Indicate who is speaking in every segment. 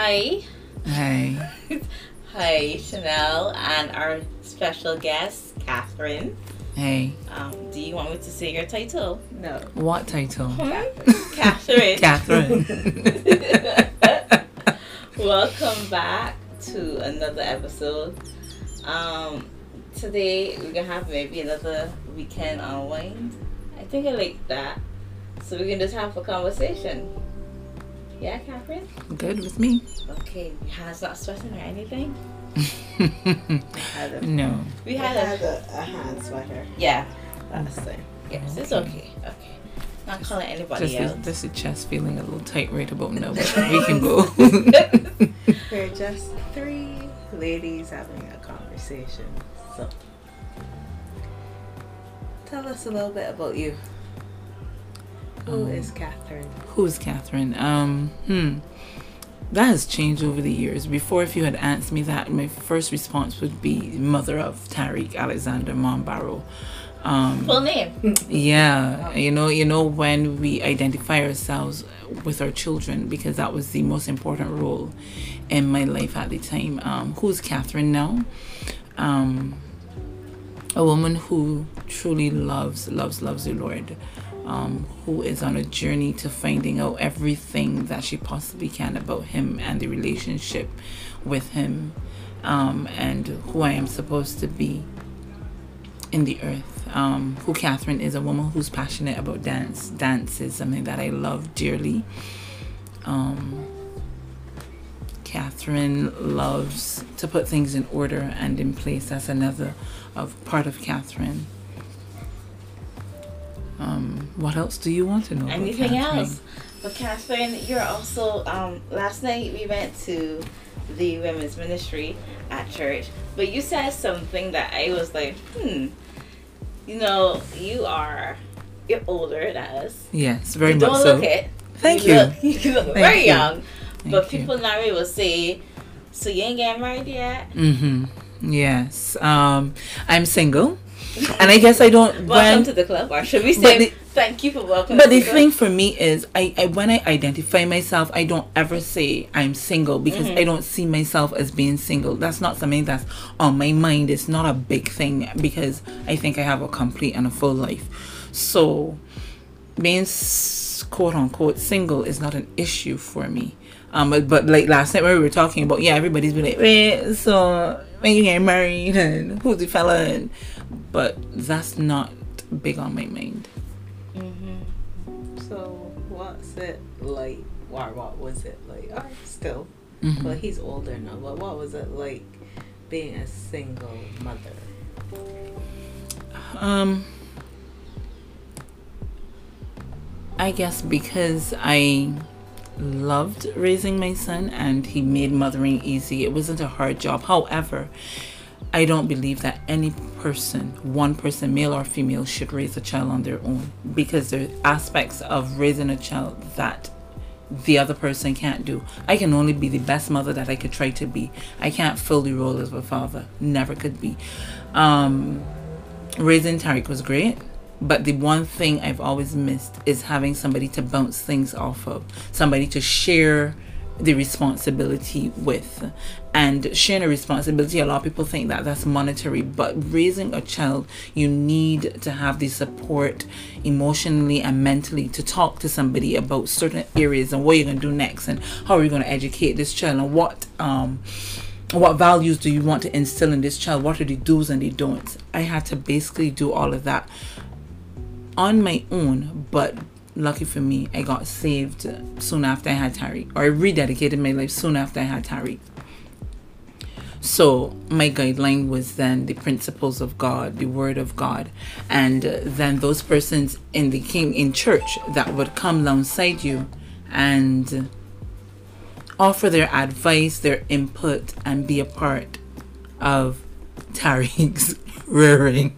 Speaker 1: Hi.
Speaker 2: Hi.
Speaker 1: Hi, Chanel, and our special guest, Catherine.
Speaker 2: Hey.
Speaker 1: Um, do you want me to say your title?
Speaker 3: No.
Speaker 2: What title?
Speaker 1: Catherine.
Speaker 2: Catherine.
Speaker 1: Welcome back to another episode. Um, today we're gonna have maybe another weekend unwind. I think I like that. So we can just have a conversation. Yeah, Catherine?
Speaker 2: Good with me.
Speaker 1: Okay, your hands not sweating or anything? Had a-
Speaker 2: no.
Speaker 1: We
Speaker 3: I
Speaker 1: had a
Speaker 3: had a, a hand sweater
Speaker 1: yeah.
Speaker 3: last time.
Speaker 1: Yes, it's okay. Okay. Not calling anybody
Speaker 2: Just
Speaker 1: out.
Speaker 2: the, just the chest feeling a little tight right about now, but we can go.
Speaker 3: We're just three ladies having a conversation. So, tell us a little bit about you. Who
Speaker 2: Um,
Speaker 3: is Catherine?
Speaker 2: Who's Catherine? Um, hmm. That has changed over the years. Before, if you had asked me that, my first response would be mother of Tariq Alexander Monbarrow. Um,
Speaker 1: Full name.
Speaker 2: Yeah, you know, you know when we identify ourselves with our children because that was the most important role in my life at the time. Um, who's Catherine now? Um, a woman who truly loves, loves, loves the Lord. Um, who is on a journey to finding out everything that she possibly can about Him and the relationship with Him, um, and who I am supposed to be in the earth. Um, who Catherine is a woman who's passionate about dance. Dance is something that I love dearly. Um, Catherine loves to put things in order and in place. That's another of part of Catherine. Um, what else do you want to know?
Speaker 1: Anything else? But Catherine, you're also um last night we went to the women's ministry at church, but you said something that I was like, hmm. You know, you are you're older than us.
Speaker 2: Yes, very
Speaker 1: you
Speaker 2: much
Speaker 1: don't
Speaker 2: so.
Speaker 1: look it.
Speaker 2: Thank
Speaker 1: you.
Speaker 2: you.
Speaker 1: Look, you look
Speaker 2: Thank
Speaker 1: very
Speaker 2: you.
Speaker 1: young. but
Speaker 2: Thank you.
Speaker 1: people now will say, so you ain't getting married yet?
Speaker 2: Mm-hmm. Yes. Um, I'm single, and I guess I don't.
Speaker 1: Welcome
Speaker 2: when,
Speaker 1: to the club, or should we say thank you for welcoming
Speaker 2: But the thing for me is, I, I when I identify myself, I don't ever say I'm single because
Speaker 1: Mm-hmm.
Speaker 2: I don't see myself as being single. That's not something that's on my mind. It's not a big thing because I think I have a complete and a full life. So, being quote unquote single is not an issue for me. Um, but, but like last night when we were talking about, yeah, everybody's been like, wait, so when you get married and who's the fella? And, but that's not big on my mind.
Speaker 3: It like? Or what was it like? Or still.
Speaker 2: Mhm.
Speaker 3: Well, he's older now, but what was it like being a single mother?
Speaker 2: Um, I guess because I loved raising my son and he made mothering easy, it wasn't a hard job. However, I don't believe that any person, one person, male or female, should raise a child on their own because there are aspects of raising a child that the other person can't do. I can only be the best mother that I could try to be. I can't the role of a father. Never could be. Um, raising Tariq was great, but the one thing I've always missed is having somebody to bounce things off of, somebody to share the responsibility with. And sharing a responsibility, a lot of people think that that's monetary, but raising a child, you need to have the support emotionally and mentally to talk to somebody about certain areas and what you're going to do next and how are you going to educate this child and what um what values do you want to instill in this child what are the do's and the don'ts i had to basically do all of that on my own but lucky for me i got saved soon after i had tariq or i rededicated my life soon after i had tariq so my guideline was then the principles of god the word of god and then those persons in the king in church that would come alongside you and offer their advice, their input, and be a part of Tariq's rearing.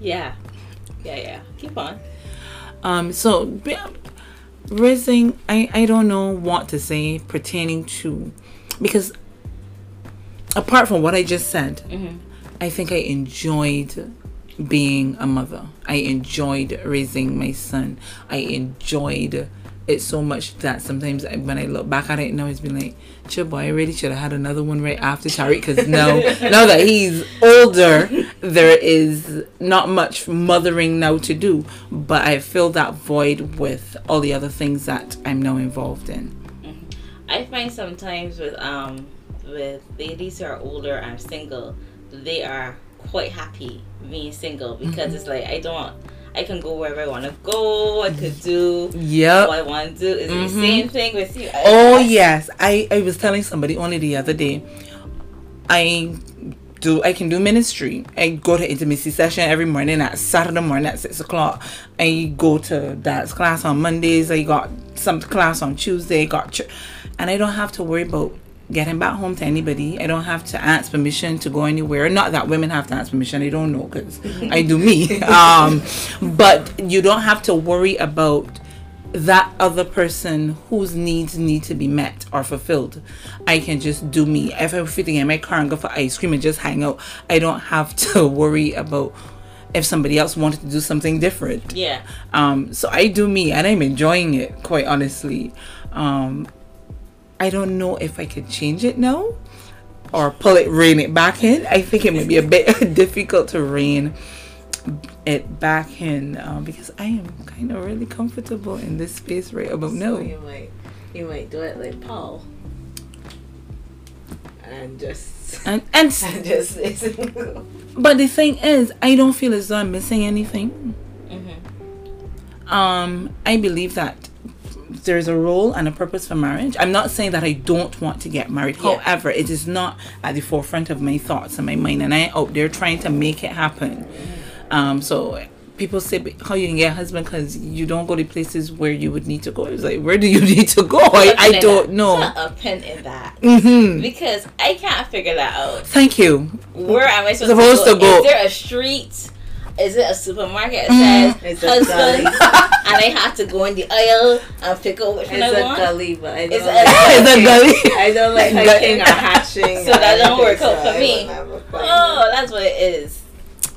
Speaker 1: Yeah. Yeah, yeah. Keep on.
Speaker 2: Um, so raising, I I don't know what to say pertaining to, because apart from what I just said, I think I enjoyed being a mother. I enjoyed raising my son. I enjoyed it's so much that sometimes I- when I look back at it now, it's been like, "Chill, boy, I really should have had another one right after Tariq." Because now, now that he's older, there is not much mothering now to do. But I fill that void with all the other things that I'm now involved in.
Speaker 1: I find sometimes with um with ladies who are older and single, they are quite happy being single because
Speaker 2: Mm-hmm.
Speaker 1: it's like I don't I can go wherever I want to go. I could do
Speaker 2: Yep.
Speaker 1: what I want to do. Is it
Speaker 2: Mhm.
Speaker 1: the same thing with you? I-
Speaker 2: Oh
Speaker 1: I-
Speaker 2: yes, I I was telling somebody only the other day. I do I can do ministry. I go to intimacy session every morning at Saturday morning at six o'clock. I go to dance class on Mondays. I got some class on Tuesday. Got ch- and I don't have to worry about getting back home to anybody. I don't have to ask permission to go anywhere. Not that women have to ask permission. I don't know because I do me. Um, but you don't have to worry about that other person whose needs need to be met or fulfilled. I can just do me. If I'm fitting in my car and go for ice cream and just hang out, I don't have to worry about if somebody else wanted to do something different.
Speaker 1: Yeah.
Speaker 2: Um, so I do me and I'm enjoying it, quite honestly. Um, I don't know if I could change it now or pull it, rein it back in. I think it may be a bit difficult to rein it back in um, because I am kind of really comfortable in this space right about
Speaker 3: So
Speaker 2: now.
Speaker 3: you might you might do it like Paul. And just
Speaker 2: And, and
Speaker 3: and just listen.
Speaker 2: but the thing is, I don't feel as though I'm missing anything.
Speaker 1: hmm
Speaker 2: um i believe that there's a role and a purpose for marriage i'm not saying that i don't want to get married
Speaker 1: Yeah.
Speaker 2: however it is not at the forefront of my thoughts and my mind and i out there trying to make it happen um so people say how you can get a husband because you don't go to places where you would need to go it's like where do you need to go i, I don't know
Speaker 1: Put a pin in that
Speaker 2: hmm
Speaker 1: because I can't figure that out.
Speaker 2: thank you
Speaker 1: Where am I supposed,
Speaker 2: Supposed
Speaker 1: to,
Speaker 2: to
Speaker 1: go?
Speaker 2: go.
Speaker 1: Is there a street? Is it a supermarket
Speaker 2: Mm.
Speaker 1: that
Speaker 3: It's a
Speaker 1: husband?
Speaker 3: gully.
Speaker 1: and I have to go in the aisle and pick out which one
Speaker 3: It's
Speaker 1: I
Speaker 3: a
Speaker 1: want?
Speaker 3: gully, but I don't
Speaker 1: It's a-
Speaker 3: like
Speaker 2: it's a gully
Speaker 3: I don't like
Speaker 2: Gully.
Speaker 3: hiking or hatching.
Speaker 1: So that
Speaker 3: or
Speaker 1: don't work out
Speaker 3: so
Speaker 1: for me.
Speaker 3: will never find
Speaker 1: Oh, that's what it is.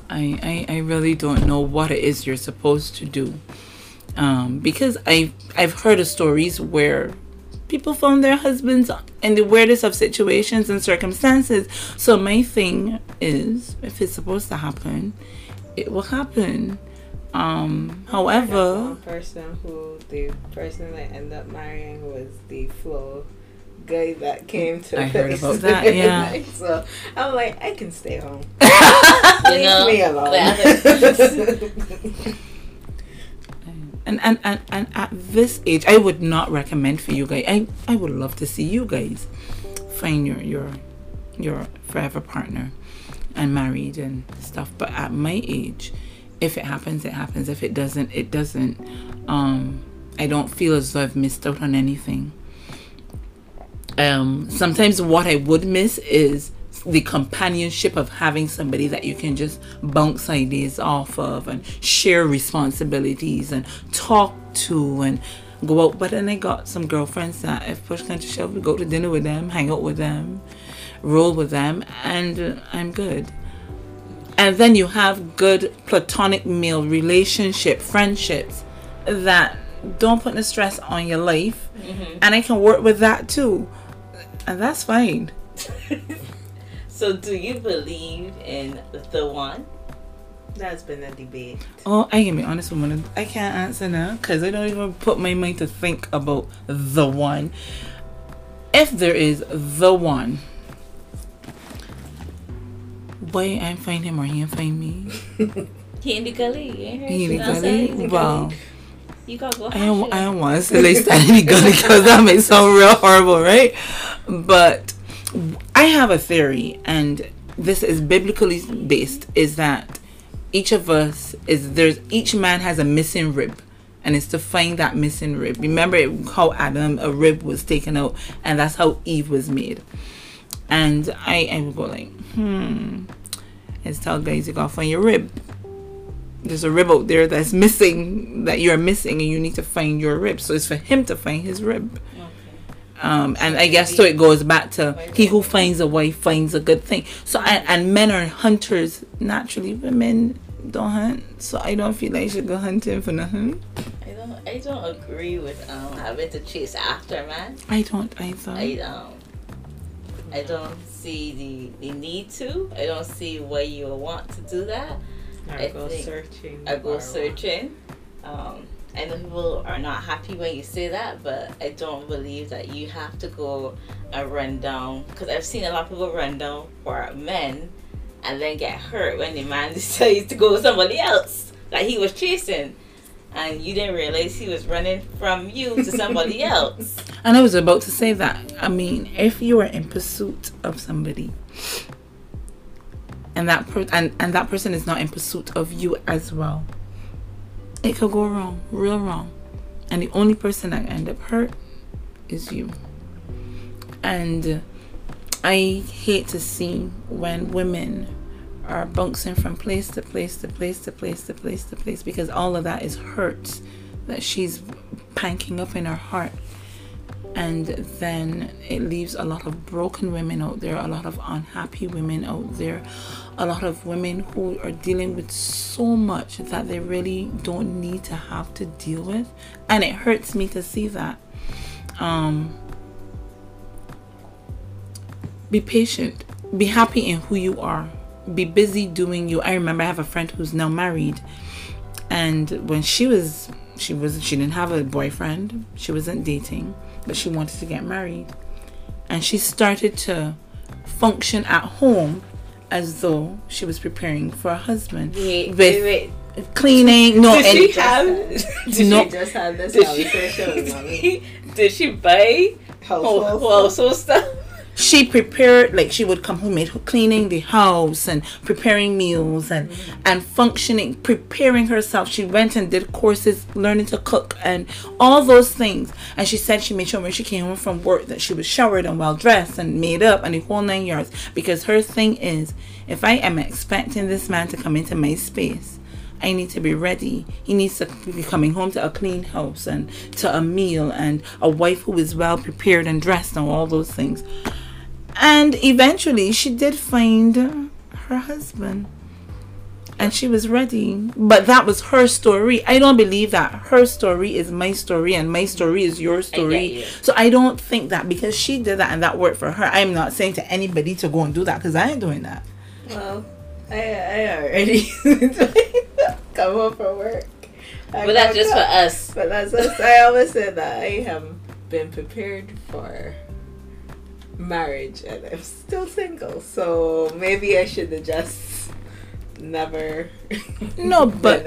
Speaker 2: I, I, I really don't know what it is you're supposed to do. Um, because I I've heard of stories where people found their husbands in the weirdest of situations and circumstances. So my thing is if it's supposed to happen, it will happen. Um, however,
Speaker 3: one person who the person I ended up marrying was the flow guy that came to.
Speaker 2: I heard about that, yeah.
Speaker 3: So I'm like, I can stay home.
Speaker 1: You
Speaker 3: Leave
Speaker 1: know,
Speaker 3: me alone.
Speaker 2: and, and, and, and at this age, I would not recommend for you guys. I, I would love to see you guys find your your your forever partner and married and stuff. But at my age, if it happens, it happens. If it doesn't, it doesn't. Um, I don't feel as though I've missed out on anything. Um, sometimes what I would miss is the companionship of having somebody that you can just bounce ideas off of and share responsibilities and talk to and go out. But then I got some girlfriends that if push comes to shove, we go to dinner with them, hang out with them, roll with them, and uh, I'm good. And then you have good platonic male relationship, friendships that don't put the stress on your life. And I can work with that too. And that's fine.
Speaker 1: So, do you believe in the one?
Speaker 3: That's been a debate.
Speaker 2: Oh, I can be honest with you. I can't answer now because I don't even put my mind to think about the one. If there is the one, why I find him or he ain't find me?
Speaker 1: He in the gully. You ain't heard
Speaker 2: He in the
Speaker 1: shit outside? He in
Speaker 2: gully? Wow.
Speaker 1: You gotta go.
Speaker 2: I don't, I don't want to say like the gully because that may sound real horrible, right? But I have a theory, and this is biblically based, is that each of us is there's each man has a missing rib. And it's to find that missing rib. Remember it- how Adam a rib was taken out, and that's how Eve was made. And I, I would go like, hmm. Let's tell guys you gotta find your rib there's a rib out there that's missing that you're missing and you need to find your rib so it's for him to find his rib
Speaker 1: Okay.
Speaker 2: um and i guess so it goes back to he who finds a wife finds a good thing so and, and men are hunters naturally women don't hunt so i don't feel like I should go hunting for nothing
Speaker 1: I don't don't. I don't agree with um having to chase after man.
Speaker 2: I don't either.
Speaker 1: I um. I don't see the, the need to. I don't see why you want to do that.
Speaker 3: Or
Speaker 1: I
Speaker 3: go searching.
Speaker 1: I go searching. Um, I know people are not happy when you say that, but I don't believe that you have to go and run down. Because I've seen a lot of people run down for men and then get hurt when the man decides to go with somebody else that he was chasing. And you didn't realize he was running from you to somebody else.
Speaker 2: And I was about to say that. I mean, if you are in pursuit of somebody, and that per- and, and that person is not in pursuit of you as well, it could go wrong, real wrong. And the only person that end up hurt is you. And I hate to see when women are bouncing from place to place to place to place to place to place because all of that is hurt that she's panking up in her heart. And then it leaves a lot of broken women out there, a lot of unhappy women out there, a lot of women who are dealing with so much that they really don't need to have to deal with, and it hurts me to see that. Um, be patient, be happy in who you are, be busy doing you. I remember I have a friend who's now married, and when she was, she was, she didn't have a boyfriend, she wasn't dating but she wanted to get married. And she started to function at home as though she was preparing for a husband.
Speaker 1: Wait,
Speaker 2: with
Speaker 1: wait, wait.
Speaker 2: cleaning, no,
Speaker 1: Did
Speaker 2: and
Speaker 1: she have? Did
Speaker 2: No.
Speaker 3: We just had this
Speaker 1: Did
Speaker 3: conversation with mommy.
Speaker 1: she, did she buy
Speaker 3: Household
Speaker 1: household stuff?
Speaker 2: She prepared like she would come home made cleaning the house and preparing meals and and functioning preparing herself she went and did courses learning to cook and all those things and she said she made sure when she came home from work that she was showered and well dressed and made up and the whole nine yards because her thing is if i am expecting this man to come into my space I need to be ready. He needs to be coming home to a clean house and to a meal and a wife who is well prepared and dressed and all those things. And eventually she did find her husband. And she was ready. But that was her story. I don't believe that her story is my story and my story is your story.
Speaker 1: you.
Speaker 2: So I don't think that because she did that and that worked for her. I'm not saying to anybody to go and do that because I ain't doing that.
Speaker 3: Well, I I already come home from work. I
Speaker 1: But that's
Speaker 3: go
Speaker 1: just for us.
Speaker 3: But that's us. I always say that I have been prepared for marriage and I'm still single. So maybe I should have just never.
Speaker 2: No, but-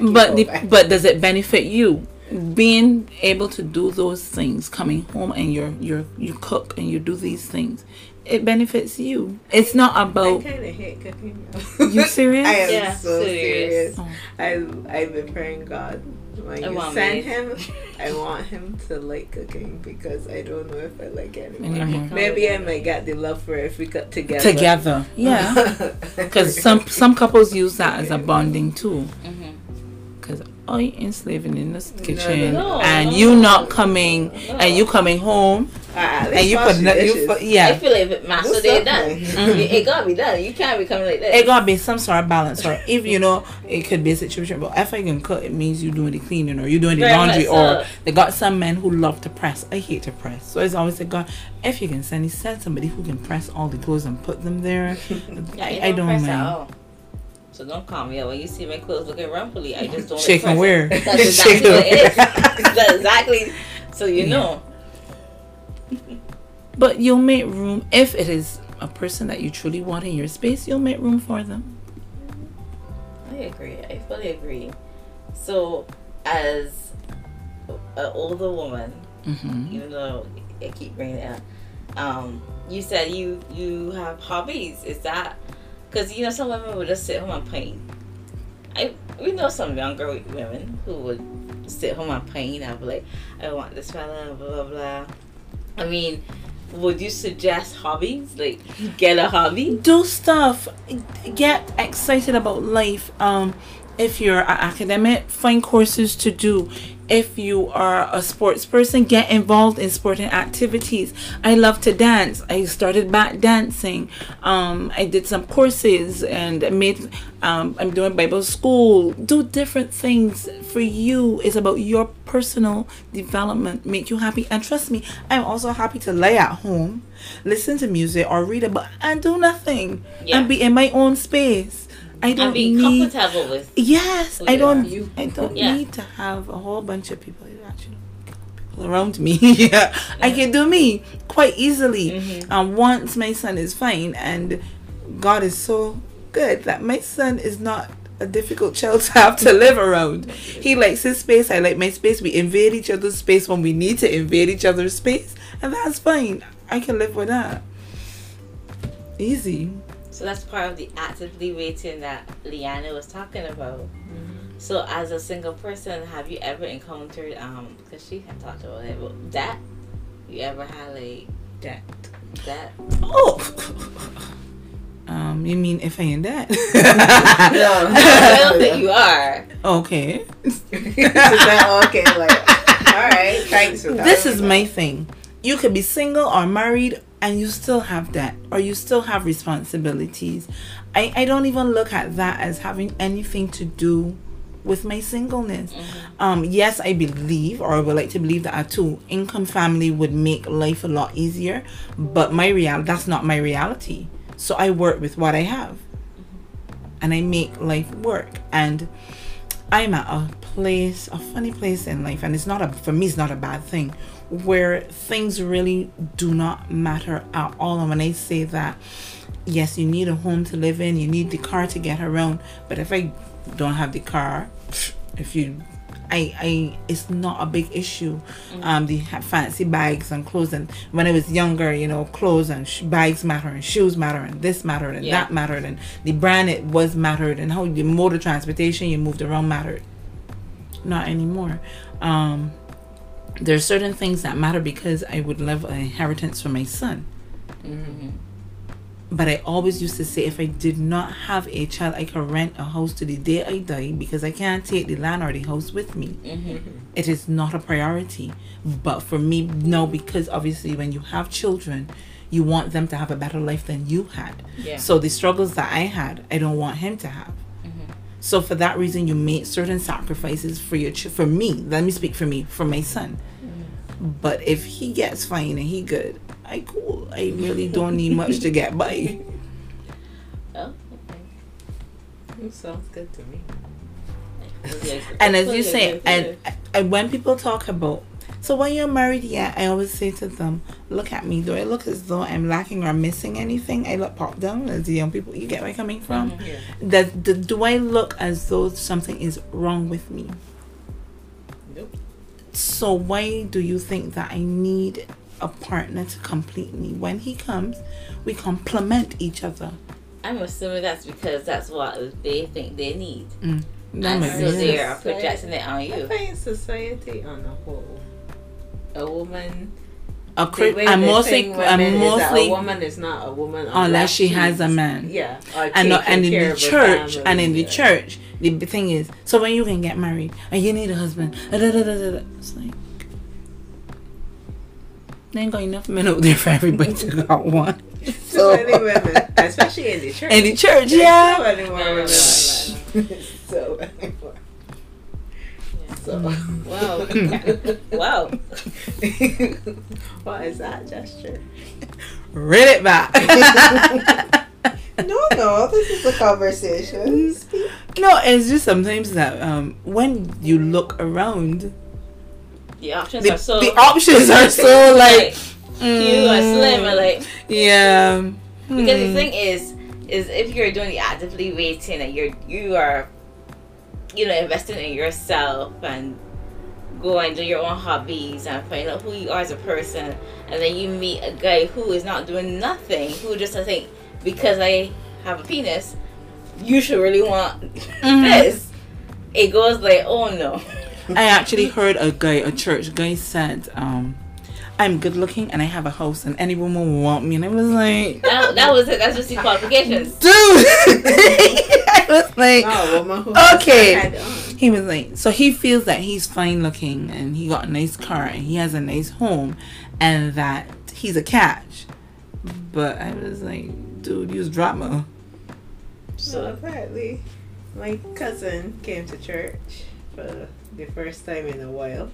Speaker 2: but the, but does it benefit you being able to do those things coming home and you're you're you cook and you do these things it benefits you it's not
Speaker 3: I
Speaker 2: about
Speaker 3: kind of hate cooking.
Speaker 2: You serious?
Speaker 3: I am
Speaker 1: Yeah,
Speaker 3: so
Speaker 1: serious.
Speaker 3: serious.
Speaker 2: Oh.
Speaker 3: I I've been praying God when
Speaker 1: I
Speaker 3: you
Speaker 1: want
Speaker 3: send
Speaker 1: me.
Speaker 3: him, I want him to like cooking because I don't know if I like it anymore.
Speaker 2: Anymore.
Speaker 3: Maybe I might get the love for it if we cut together.
Speaker 2: together yeah because some some couples use that as a bonding tool
Speaker 1: Mhm.
Speaker 2: Because I enslaving in this kitchen
Speaker 3: no,
Speaker 1: no,
Speaker 2: and
Speaker 1: no,
Speaker 2: you
Speaker 1: no.
Speaker 2: not coming and you coming home
Speaker 3: at
Speaker 2: and you
Speaker 3: wash
Speaker 2: put
Speaker 3: the
Speaker 2: you
Speaker 3: dishes.
Speaker 2: put
Speaker 1: I
Speaker 2: yeah
Speaker 1: feel like if it master
Speaker 3: Do
Speaker 1: they done.
Speaker 3: something.
Speaker 2: Mhm.
Speaker 1: It, it gotta be done. You can't be coming like this.
Speaker 2: it gotta be some sort of balance or if you know it could be a situation but if I can cook it means you doing the cleaning or you doing the
Speaker 1: Very
Speaker 2: laundry or they got some men who love to press I hate to press so it's always like God if you can send send somebody who can press all the clothes and put them there
Speaker 1: Yeah,
Speaker 2: I,
Speaker 1: you
Speaker 2: I don't
Speaker 1: press at
Speaker 2: mind
Speaker 1: all. So don't call me out when you see my clothes looking rumply. I just don't. like
Speaker 2: shake and
Speaker 1: pressing.
Speaker 2: wear
Speaker 1: That's exactly what it is. That's exactly. So you
Speaker 2: Yeah.
Speaker 1: know.
Speaker 2: But you'll make room if it is a person that you truly want in your space. You'll make room for them.
Speaker 1: I agree. I fully agree. So, as an older woman,
Speaker 2: hmm
Speaker 1: even though I keep bringing it up, um, you said you you have hobbies. Is that because you know some women would just sit home and paint? I we know some younger women who would sit home and paint and be like, I want this fella, blah blah blah. I mean, would you suggest hobbies? Like, get a hobby?
Speaker 2: Do stuff. Get excited about life. Um, If you're an academic, find courses to do. If you are a sports person, get involved in sporting activities. I love to dance. I started back dancing. Um, I did some courses and made. Um, I'm doing Bible school. Do different things for you. It's about your personal development. Make you happy. And trust me, I'm also happy to lay at home, listen to music or read a book and do nothing
Speaker 1: Yeah.
Speaker 2: and be in my own space. I don't
Speaker 1: be
Speaker 2: need.
Speaker 1: comfortable with.
Speaker 2: Yes, I don't.
Speaker 3: You.
Speaker 2: I don't
Speaker 1: Yeah.
Speaker 2: need to have a whole bunch of people. Actually, people around me. yeah, I can do me quite easily.
Speaker 1: Mm-hmm.
Speaker 2: And once my son is fine, and God is so good that my son is not a difficult child to have to live around. He likes his space. I like my space. We invade each other's space when we need to invade each other's space, and that's fine. I can live with that. Easy.
Speaker 1: So that's part of the actively waiting that Leanna was talking about. So as a single person, have you ever encountered um because she had talked about it, but that you ever had like
Speaker 3: That.
Speaker 1: that?
Speaker 2: Oh. Um, you mean if I in that?
Speaker 1: no I don't think you are.
Speaker 2: okay.
Speaker 3: okay, like, all right, thanks for that.
Speaker 2: This is my thing. You could be single or married and you still have debt or you still have responsibilities. I, I don't even look at that as having anything to do with my singleness. Um, yes, I believe or I would like to believe that a two income family would make life a lot easier, but my real that's not my reality. So I work with what I have. And I make life work. And I'm at a place, a funny place in life, and it's not a for me. It's not a bad thing, where things really do not matter at all. And when I say that, yes, you need a home to live in, you need the car to get around. But if I don't have the car, if you, I, I, it's not a big issue. Um, the fancy bags and clothes, and when I was younger, you know, clothes and sh- bags matter, and shoes matter, and this mattered, and
Speaker 1: Yeah.
Speaker 2: that mattered, and the brand it was mattered, and how the mode of transportation you moved around mattered. Not anymore. Um, there's certain things that matter because I would leave an inheritance for my son. But I always used to say if I did not have a child, I could rent a house to the day I die because I can't take the land or the house with me. It is not a priority. But for me, no, because obviously when you have children, you want them to have a better life than you had.
Speaker 1: Yeah.
Speaker 2: So the struggles that I had, I don't want him to have. So for that reason, you made certain sacrifices for your ch- for me. Let me speak for me, for my son. But if he gets fine and he good, I cool. I really don't need much to get by.
Speaker 1: Oh,
Speaker 3: It sounds good to me.
Speaker 2: And as you say, and, and when people talk about, so when you're married, yeah, I always say to them, look at me. Do I look as though I'm lacking or missing anything? I look pop down as the young people. You get where I'm coming from? Mm-hmm.
Speaker 3: Yeah.
Speaker 2: Does do, do I look as though something is wrong with me?
Speaker 3: Nope.
Speaker 2: So why do you think that I need a partner to complete me? When he comes, we complement each other.
Speaker 1: I'm assuming that's because that's what they think they need, mm.
Speaker 2: That
Speaker 1: and so
Speaker 2: be
Speaker 3: yes.
Speaker 2: it.
Speaker 1: they are projecting it on
Speaker 3: I
Speaker 1: you.
Speaker 3: find society on a whole, a woman.
Speaker 2: A cri-
Speaker 3: way
Speaker 2: I'm mostly, I'm mostly
Speaker 3: a woman is not a woman
Speaker 2: unless she has a man.
Speaker 3: Yeah,
Speaker 2: and and in the church
Speaker 3: family,
Speaker 2: and in the
Speaker 3: yeah.
Speaker 2: church the thing is so when you can get married and you need a husband da, da, da, it's like there ain't got enough men out there for everybody to got one
Speaker 3: So many women, especially in the church.
Speaker 2: in the church yeah
Speaker 3: So many women.
Speaker 1: Yeah.
Speaker 3: like that. so many. So.
Speaker 1: Wow. wow.
Speaker 3: what is that gesture?
Speaker 2: read it back
Speaker 3: No, no, this is a conversation.
Speaker 2: no it's just sometimes that um when you look around
Speaker 1: The options
Speaker 2: the,
Speaker 1: are so
Speaker 2: the options are so like
Speaker 1: cute and slim and like
Speaker 2: yeah
Speaker 1: because the
Speaker 2: Hmm.
Speaker 1: thing is is if you're doing the actively waiting and you're you are you know investing in yourself and go and do your own hobbies and find out who you are as a person. And then you meet a guy who is not doing nothing who just I think because I have a penis you should really want
Speaker 2: Mhm.
Speaker 1: this. It goes like oh no.
Speaker 2: I actually heard a guy, a church guy said, um, I'm good looking and I have a house and any woman will want me. And I was like,
Speaker 1: that, that was it. That's just the qualifications.
Speaker 2: Dude, was like,
Speaker 3: Oh, a woman who has
Speaker 2: Okay.
Speaker 3: her head on.
Speaker 2: he was like, so he feels that he's fine looking and he got a nice car and he has a nice home and that he's a catch. But I was like, dude, use drama.
Speaker 3: So apparently, my cousin came to church for the first time in a while,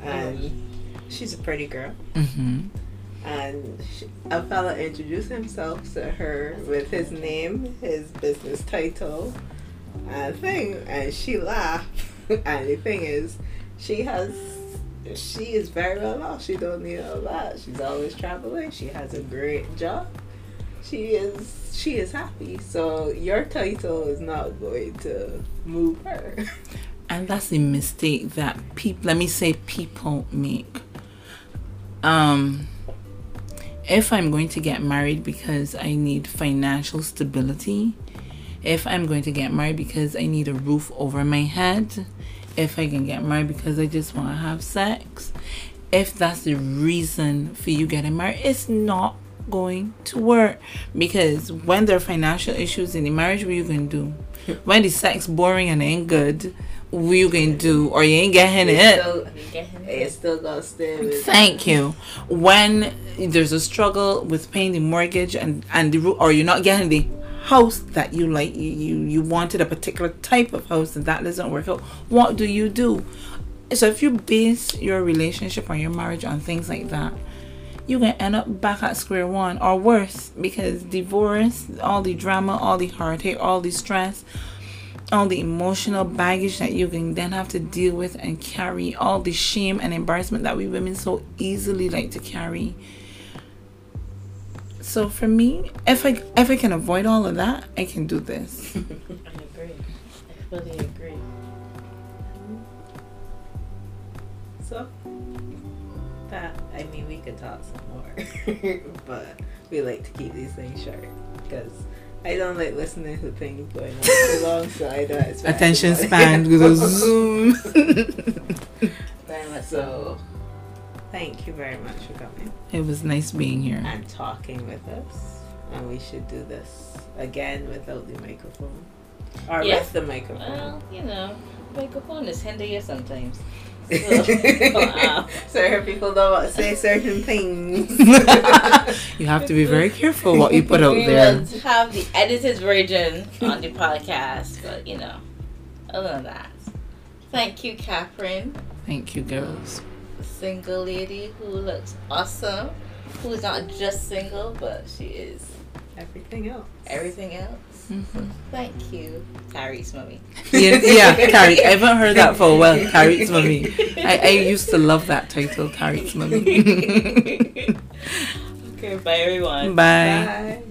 Speaker 3: and she's a pretty girl.
Speaker 2: Mm-hmm.
Speaker 3: And a fella introduced himself to her with his name, his business title, and thing, and she laughed. and the thing is, she has. She is very well off. She don't need a lot. She's always traveling. She has a great job. She is she is happy. So your title is not going to move her.
Speaker 2: And that's a mistake that people, let me say, people make. Um, if I'm going to get married because I need financial stability, if I'm going to get married because I need a roof over my head, if I can get married because I just want to have sex, if that's the reason for you getting married, it's not going to work because when there are financial issues in the marriage, what are you can do? When the sex boring and ain't good, you can do? Or you ain't getting
Speaker 3: It's
Speaker 2: it.
Speaker 3: still,
Speaker 1: You get him?
Speaker 3: it's still gonna stay with
Speaker 2: Thank you. When there's a struggle with paying the mortgage and and the roo- or you're not getting the house that you like, you you, you wanted a particular type of house and that doesn't work out. What do you do? So if you base your relationship or your marriage on things like that, you can end up back at square one or worse because divorce, all the drama, all the heartache, all the stress, all the emotional baggage that you can then have to deal with and carry, all the shame and embarrassment that we women so easily like to carry. So for me, if I if I can avoid all of that, I can do this.
Speaker 1: I agree. I fully agree.
Speaker 3: So that I mean we could talk some more, but we like to keep these things short because I don't like listening to things going on too long, so I don't expect
Speaker 2: Attention
Speaker 3: everybody-
Speaker 2: span goes zoom.
Speaker 3: So. Thank you very much for coming
Speaker 2: it was nice being here.
Speaker 3: and talking with us, and we should do this again without the microphone or
Speaker 1: Yeah.
Speaker 3: with the microphone.
Speaker 1: Well, you know, microphone is handy here sometimes. So,
Speaker 3: Certain people don't say certain things.
Speaker 2: You have to be very careful what you put out
Speaker 1: we
Speaker 2: there.
Speaker 1: will have the edited version on the podcast, but you know, other than that, thank you, Catherine,
Speaker 2: Thank you, girls.
Speaker 1: a single lady who looks awesome, who is not just single, but she is
Speaker 3: Everything else.
Speaker 1: everything else.
Speaker 2: Mhm.
Speaker 1: Thank you, Tariq's mommy.
Speaker 2: Yeah, yeah, Carrie. I haven't heard that for a while. Carrie's mummy. I, I used to love that title, Carrie's mummy.
Speaker 1: okay, bye everyone.
Speaker 2: Bye.
Speaker 3: Bye.